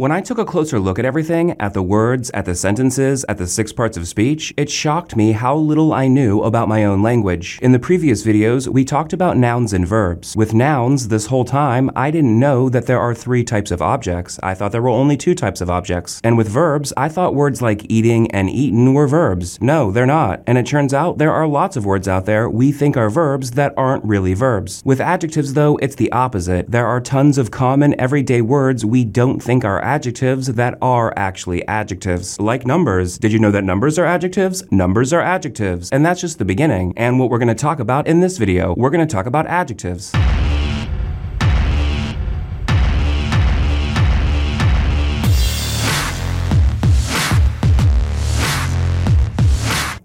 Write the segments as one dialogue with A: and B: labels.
A: When I took a closer look at everything, at the words, at the sentences, at the six parts of speech, it shocked me how little I knew about my own language. In the previous videos, we talked about nouns and verbs. With nouns, this whole time, I didn't know that there are three types of objects. I thought there were only two types of objects. And with verbs, I thought words like eating and eaten were verbs. No, they're not. And it turns out there are lots of words out there we think are verbs that aren't really verbs. With adjectives, though, it's the opposite. There are tons of common everyday words we don't think are adjectives that are actually adjectives. Like numbers. Did you know that numbers are adjectives? Numbers are adjectives. And that's just the beginning. And what we're going to talk about in this video, we're going to talk about adjectives.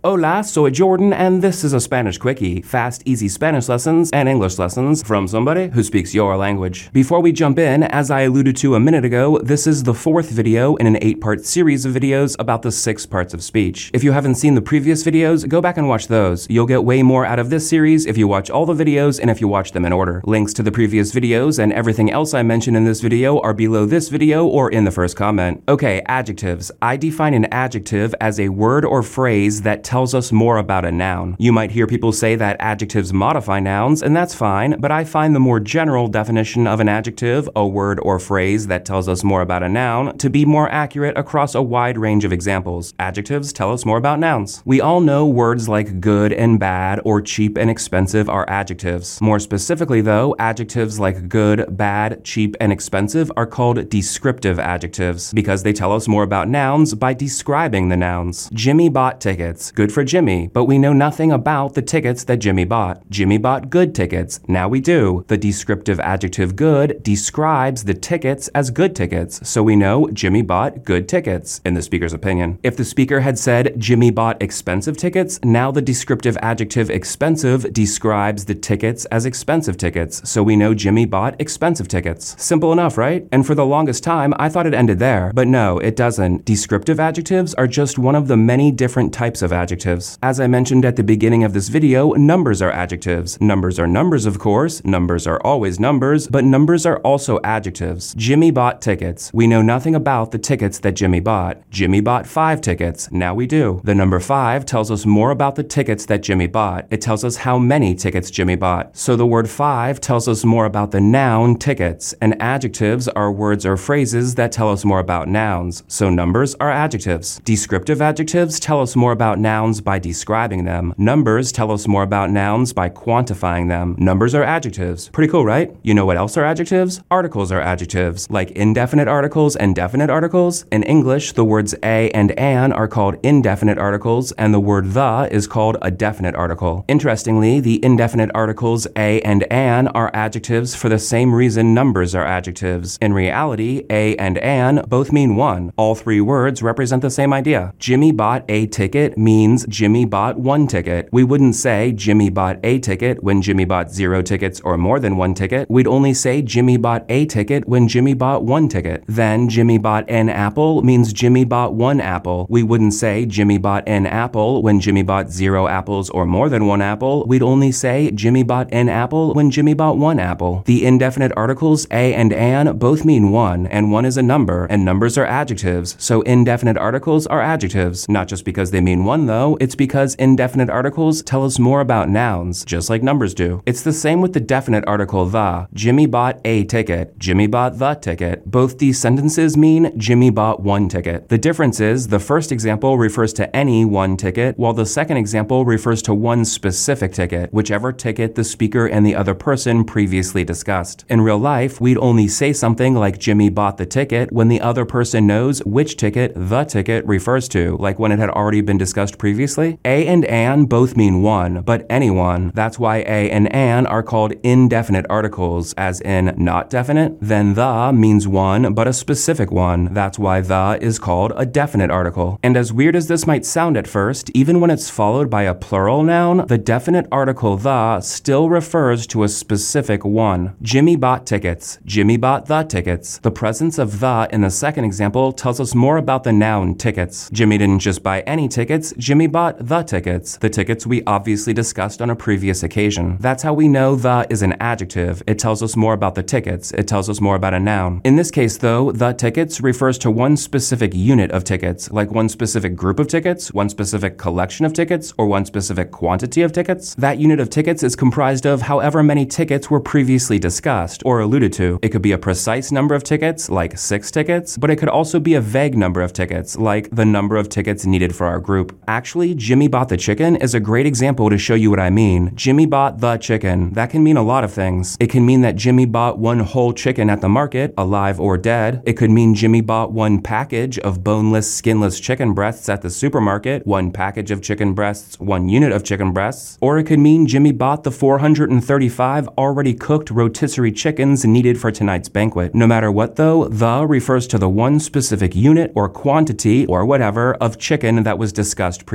A: Hola, soy Jordan, and this is a Spanish Quickie. Fast, easy Spanish lessons and English lessons from somebody who speaks your language. Before we jump in, as I alluded to a minute ago, this is the fourth video in an eight part series of videos about the six parts of speech. If you haven't seen the previous videos, go back and watch those. You'll get way more out of this series if you watch all the videos and if you watch them in order. Links to the previous videos and everything else I mentioned in this video are below this video or in the first comment. Okay, adjectives. I define an adjective as a word or phrase that tells us more about a noun. You might hear people say that adjectives modify nouns, and that's fine, but I find the more general definition of an adjective, a word or phrase that tells us more about a noun, to be more accurate across a wide range of examples. Adjectives tell us more about nouns. We all know words like good and bad or cheap and expensive are adjectives. More specifically, though, adjectives like good, bad, cheap, and expensive are called descriptive adjectives because they tell us more about nouns by describing the nouns. Jimmy bought tickets. Good good for Jimmy, but we know nothing about the tickets that Jimmy bought. Jimmy bought good tickets. Now we do. The descriptive adjective good describes the tickets as good tickets, so we know Jimmy bought good tickets, in the speaker's opinion. If the speaker had said Jimmy bought expensive tickets, now the descriptive adjective expensive describes the tickets as expensive tickets, so we know Jimmy bought expensive tickets. Simple enough, right? And for the longest time, I thought it ended there, but no, it doesn't. Descriptive adjectives are just one of the many different types of adjectives adjectives. As I mentioned at the beginning of this video, numbers are adjectives. Numbers are numbers, of course. Numbers are always numbers, but numbers are also adjectives. Jimmy bought tickets. We know nothing about the tickets that Jimmy bought. Jimmy bought five tickets. Now we do. The number five tells us more about the tickets that Jimmy bought. It tells us how many tickets Jimmy bought. So the word five tells us more about the noun tickets, and adjectives are words or phrases that tell us more about nouns. So numbers are adjectives. Descriptive adjectives tell us more about nouns nouns by describing them. Numbers tell us more about nouns by quantifying them. Numbers are adjectives. Pretty cool, right? You know what else are adjectives? Articles are adjectives, like indefinite articles and definite articles. In English, the words a and an are called indefinite articles, and the word the is called a definite article. Interestingly, the indefinite articles a and an are adjectives for the same reason numbers are adjectives. In reality, a and an both mean one. All three words represent the same idea. Jimmy bought a ticket means means Jimmy bought one ticket. We wouldn't say Jimmy bought a ticket when Jimmy bought zero tickets or more than one ticket. We'd only say Jimmy bought a ticket when Jimmy bought one ticket. Then Jimmy bought an apple means Jimmy bought one apple. We wouldn't say Jimmy bought an apple when Jimmy bought zero apples or more than one apple. We'd only say Jimmy bought an apple when Jimmy bought one apple. The indefinite articles a and an both mean one, and one is a number, and numbers are adjectives. So indefinite articles are adjectives, not just because they mean one though it's because indefinite articles tell us more about nouns, just like numbers do. It's the same with the definite article the. Jimmy bought a ticket. Jimmy bought the ticket. Both these sentences mean Jimmy bought one ticket. The difference is the first example refers to any one ticket, while the second example refers to one specific ticket, whichever ticket the speaker and the other person previously discussed. In real life, we'd only say something like Jimmy bought the ticket when the other person knows which ticket the ticket refers to, like when it had already been discussed previously a and an both mean one, but anyone. That's why a and an are called indefinite articles, as in not definite. Then the means one, but a specific one. That's why the is called a definite article. And as weird as this might sound at first, even when it's followed by a plural noun, the definite article the still refers to a specific one. Jimmy bought tickets. Jimmy bought the tickets. The presence of the in the second example tells us more about the noun tickets. Jimmy didn't just buy any tickets, Jimmy Jimmy bought the tickets, the tickets we obviously discussed on a previous occasion. That's how we know the is an adjective. It tells us more about the tickets. It tells us more about a noun. In this case, though, the tickets refers to one specific unit of tickets, like one specific group of tickets, one specific collection of tickets, or one specific quantity of tickets. That unit of tickets is comprised of however many tickets were previously discussed or alluded to. It could be a precise number of tickets, like six tickets, but it could also be a vague number of tickets, like the number of tickets needed for our group. Jimmy bought the chicken is a great example to show you what I mean. Jimmy bought the chicken. That can mean a lot of things. It can mean that Jimmy bought one whole chicken at the market, alive or dead. It could mean Jimmy bought one package of boneless, skinless chicken breasts at the supermarket, one package of chicken breasts, one unit of chicken breasts. Or it could mean Jimmy bought the 435 already cooked rotisserie chickens needed for tonight's banquet. No matter what though, the refers to the one specific unit or quantity or whatever of chicken that was discussed previously.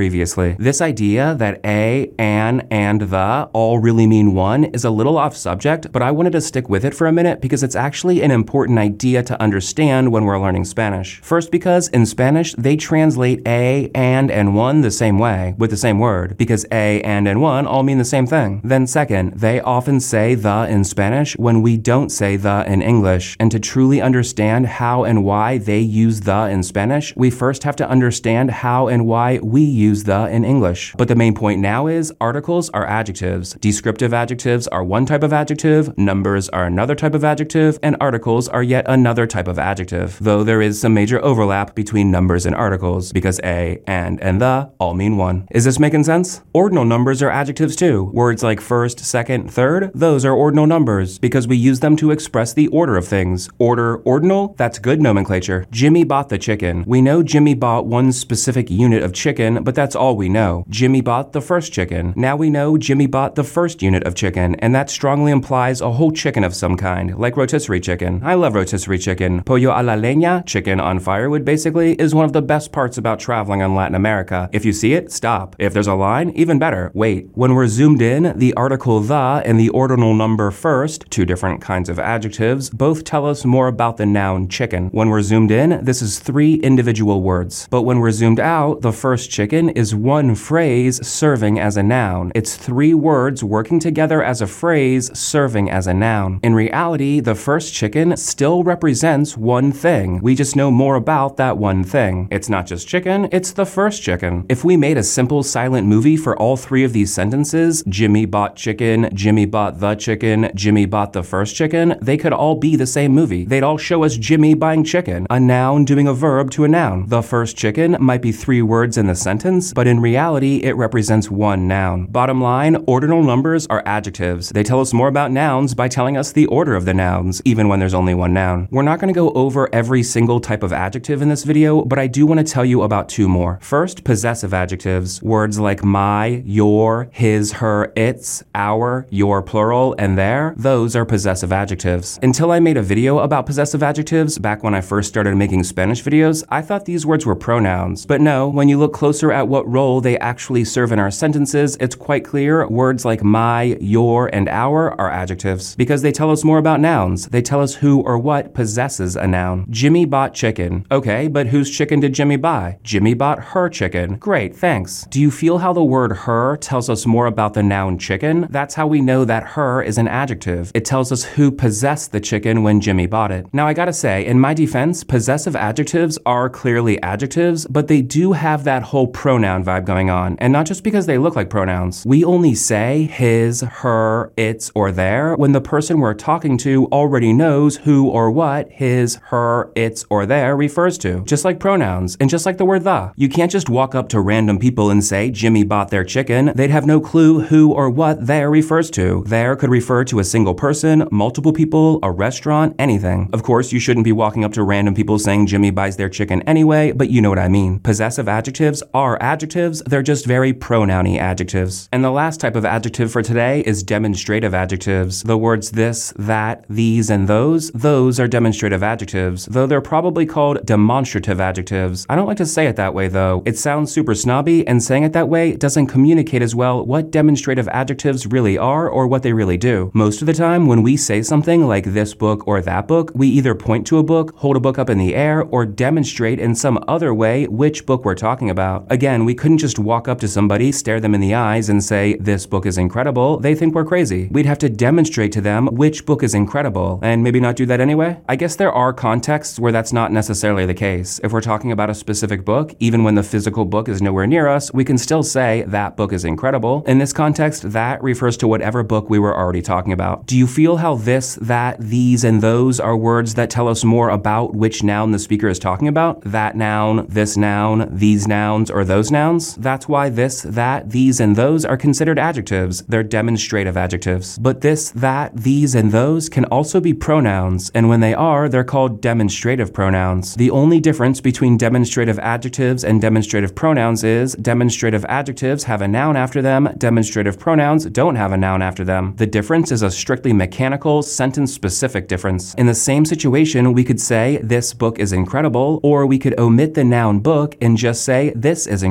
A: This idea that a, an, and the all really mean one is a little off subject, but I wanted to stick with it for a minute because it's actually an important idea to understand when we're learning Spanish. First, because in Spanish, they translate a, and, and one the same way, with the same word, because a, and, and one all mean the same thing. Then second, they often say the in Spanish when we don't say the in English. And to truly understand how and why they use the in Spanish, we first have to understand how and why we use the in English. But the main point now is articles are adjectives. Descriptive adjectives are one type of adjective, numbers are another type of adjective, and articles are yet another type of adjective. Though there is some major overlap between numbers and articles, because a, and, and the all mean one. Is this making sense? Ordinal numbers are adjectives too. Words like first, second, third, those are ordinal numbers because we use them to express the order of things. Order, ordinal, that's good nomenclature. Jimmy bought the chicken. We know Jimmy bought one specific unit of chicken, but that's all we know. Jimmy bought the first chicken. Now we know Jimmy bought the first unit of chicken, and that strongly implies a whole chicken of some kind, like rotisserie chicken. I love rotisserie chicken. Pollo a la leña, chicken on firewood basically, is one of the best parts about traveling in Latin America. If you see it, stop. If there's a line, even better, wait. When we're zoomed in, the article the and the ordinal number first, two different kinds of adjectives, both tell us more about the noun chicken. When we're zoomed in, this is three individual words. But when we're zoomed out, the first chicken is one phrase serving as a noun. It's three words working together as a phrase serving as a noun. In reality, the first chicken still represents one thing. We just know more about that one thing. It's not just chicken, it's the first chicken. If we made a simple silent movie for all three of these sentences, Jimmy bought chicken, Jimmy bought the chicken, Jimmy bought the first chicken, they could all be the same movie. They'd all show us Jimmy buying chicken, a noun doing a verb to a noun. The first chicken might be three words in the sentence, but in reality, it represents one noun. Bottom line, ordinal numbers are adjectives. They tell us more about nouns by telling us the order of the nouns, even when there's only one noun. We're not going to go over every single type of adjective in this video, but I do want to tell you about two more. First, possessive adjectives. Words like my, your, his, her, its, our, your plural, and their, those are possessive adjectives. Until I made a video about possessive adjectives back when I first started making Spanish videos, I thought these words were pronouns. But no, when you look closer at what role they actually serve in our sentences, it's quite clear words like my, your, and our are adjectives because they tell us more about nouns. They tell us who or what possesses a noun. Jimmy bought chicken. Okay, but whose chicken did Jimmy buy? Jimmy bought her chicken. Great, thanks. Do you feel how the word her tells us more about the noun chicken? That's how we know that her is an adjective. It tells us who possessed the chicken when Jimmy bought it. Now, I gotta say, in my defense, possessive adjectives are clearly adjectives, but they do have that whole pronoun vibe going on. And not just because they look like pronouns. We only say his, her, its, or their when the person we're talking to already knows who or what his, her, its, or their refers to. Just like pronouns, and just like the word the. You can't just walk up to random people and say, Jimmy bought their chicken. They'd have no clue who or what their refers to. Their could refer to a single person, multiple people, a restaurant, anything. Of course, you shouldn't be walking up to random people saying Jimmy buys their chicken anyway, but you know what I mean. Possessive adjectives are adjectives, they're just very pronouny adjectives. And the last type of adjective for today is demonstrative adjectives. The words this, that, these, and those, those are demonstrative adjectives, though they're probably called demonstrative adjectives. I don't like to say it that way though. It sounds super snobby, and saying it that way doesn't communicate as well what demonstrative adjectives really are or what they really do. Most of the time, when we say something like this book or that book, we either point to a book, hold a book up in the air, or demonstrate in some other way which book we're talking about. Again, again, we couldn't just walk up to somebody, stare them in the eyes, and say, This book is incredible. They think we're crazy. We'd have to demonstrate to them which book is incredible, and maybe not do that anyway. I guess there are contexts where that's not necessarily the case. If we're talking about a specific book, even when the physical book is nowhere near us, we can still say that book is incredible. In this context, that refers to whatever book we were already talking about. Do you feel how this, that, these, and those are words that tell us more about which noun the speaker is talking about? That noun, this noun, these nouns, or those nouns? That's why this, that, these, and those are considered adjectives. They're demonstrative adjectives. But this, that, these, and those can also be pronouns, and when they are, they're called demonstrative pronouns. The only difference between demonstrative adjectives and demonstrative pronouns is demonstrative adjectives have a noun after them, demonstrative pronouns don't have a noun after them. The difference is a strictly mechanical, sentence specific difference. In the same situation, we could say, This book is incredible, or we could omit the noun book and just say, This is incredible.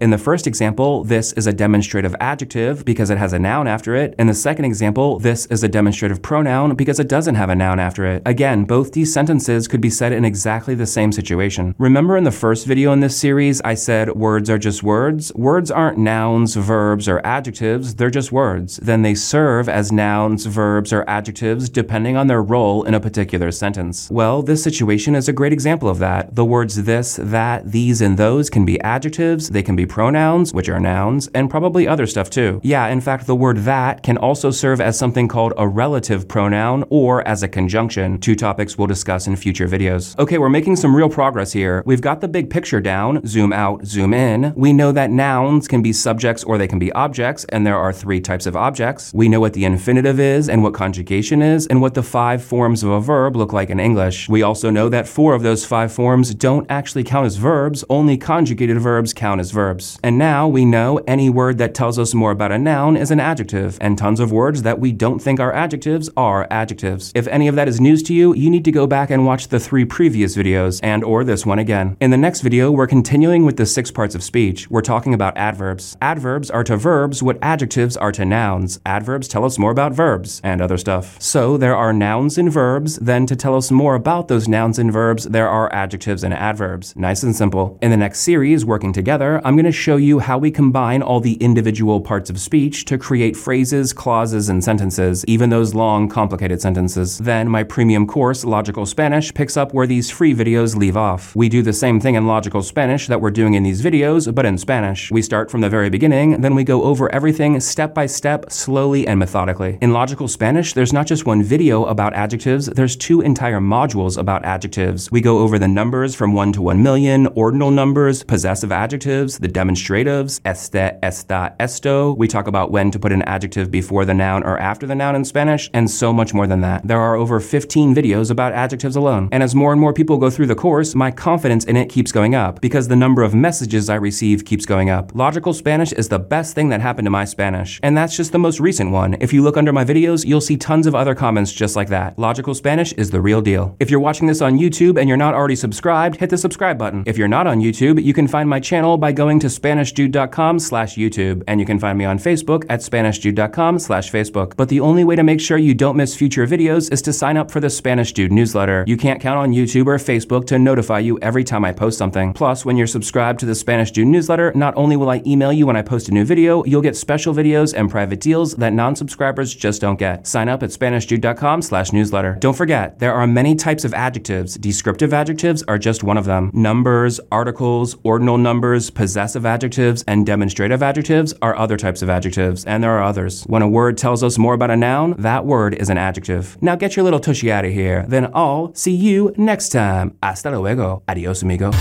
A: In the first example, this is a demonstrative adjective because it has a noun after it. In the second example, this is a demonstrative pronoun because it doesn't have a noun after it. Again, both these sentences could be said in exactly the same situation. Remember in the first video in this series, I said words are just words? Words aren't nouns, verbs, or adjectives, they're just words. Then they serve as nouns, verbs, or adjectives depending on their role in a particular sentence. Well, this situation is a great example of that. The words this, that, these, and those can be adjectives, they can be pronouns, which are nouns, and probably other stuff too. Yeah, in fact, the word that can also serve as something called a relative pronoun or as a conjunction, two topics we'll discuss in future videos. Okay, we're making some real progress here. We've got the big picture down, zoom out, zoom in. We know that nouns can be subjects or they can be objects, and there are three types of objects. We know what the infinitive is and what conjugation is, and what the five forms of a verb look like in English. We also know that four of those five forms don't actually count as verbs, only conjugated verbs count as verbs. And now we know any word that tells us more about a noun is an adjective, and tons of words that we don't think are adjectives are adjectives. If any of that is news to you, you need to go back and watch the three previous videos and or this one again. In the next video, we're continuing with the six parts of speech. We're talking about adverbs. Adverbs are to verbs what adjectives are to nouns. Adverbs tell us more about verbs and other stuff. So there are nouns and verbs, then to tell us more about those nouns and verbs, there are adjectives and adverbs. Nice and simple. In the next series, Working Together, I'm going to show you how we combine all the individual parts of speech to create phrases, clauses, and sentences, even those long, complicated sentences. Then my premium course, Logical Spanish, picks up where these free videos leave off. We do the same thing in Logical Spanish that we're doing in these videos, but in Spanish. We start from the very beginning, then we go over everything step by step, slowly and methodically. In Logical Spanish, there's not just one video about adjectives, there's two entire modules about adjectives. We go over the numbers from 1 to 1 million, ordinal numbers, possessive adjectives, the demonstratives, este, esta, esto. We talk about when to put an adjective before the noun or after the noun in Spanish, and so much more than that. There are over 15 videos about adjectives alone. And as more and more people go through the course, my confidence in it keeps going up because the number of messages I receive keeps going up. Logical Spanish is the best thing that happened to my Spanish. And that's just the most recent one. If you look under my videos, you'll see tons of other comments just like that. Logical Spanish is the real deal. If you're watching this on YouTube and you're not already subscribed, hit the subscribe button. If you're not on YouTube, you can find my channel by going to SpanishDude.com slash YouTube, And you can find me on Facebook at SpanishDude.com slash Facebook. But the only way to make sure you don't miss future videos is to sign up for the Spanish Dude newsletter. You can't count on YouTube or Facebook to notify you every time I post something. Plus, when you're subscribed to the Spanish Dude newsletter, not only will I email you when I post a new video, you'll get special videos and private deals that non-subscribers just don't get. Sign up at SpanishDude.com slash newsletter. Don't forget, there are many types of adjectives. Descriptive adjectives are just one of them. Numbers, articles, ordinal numbers, possessive adjectives, and demonstrative adjectives are other types of adjectives, and there are others. When a word tells us more about a noun, that word is an adjective. Now get your little tushy out of here. Then I'll see you next time. Hasta luego. Adios, amigo.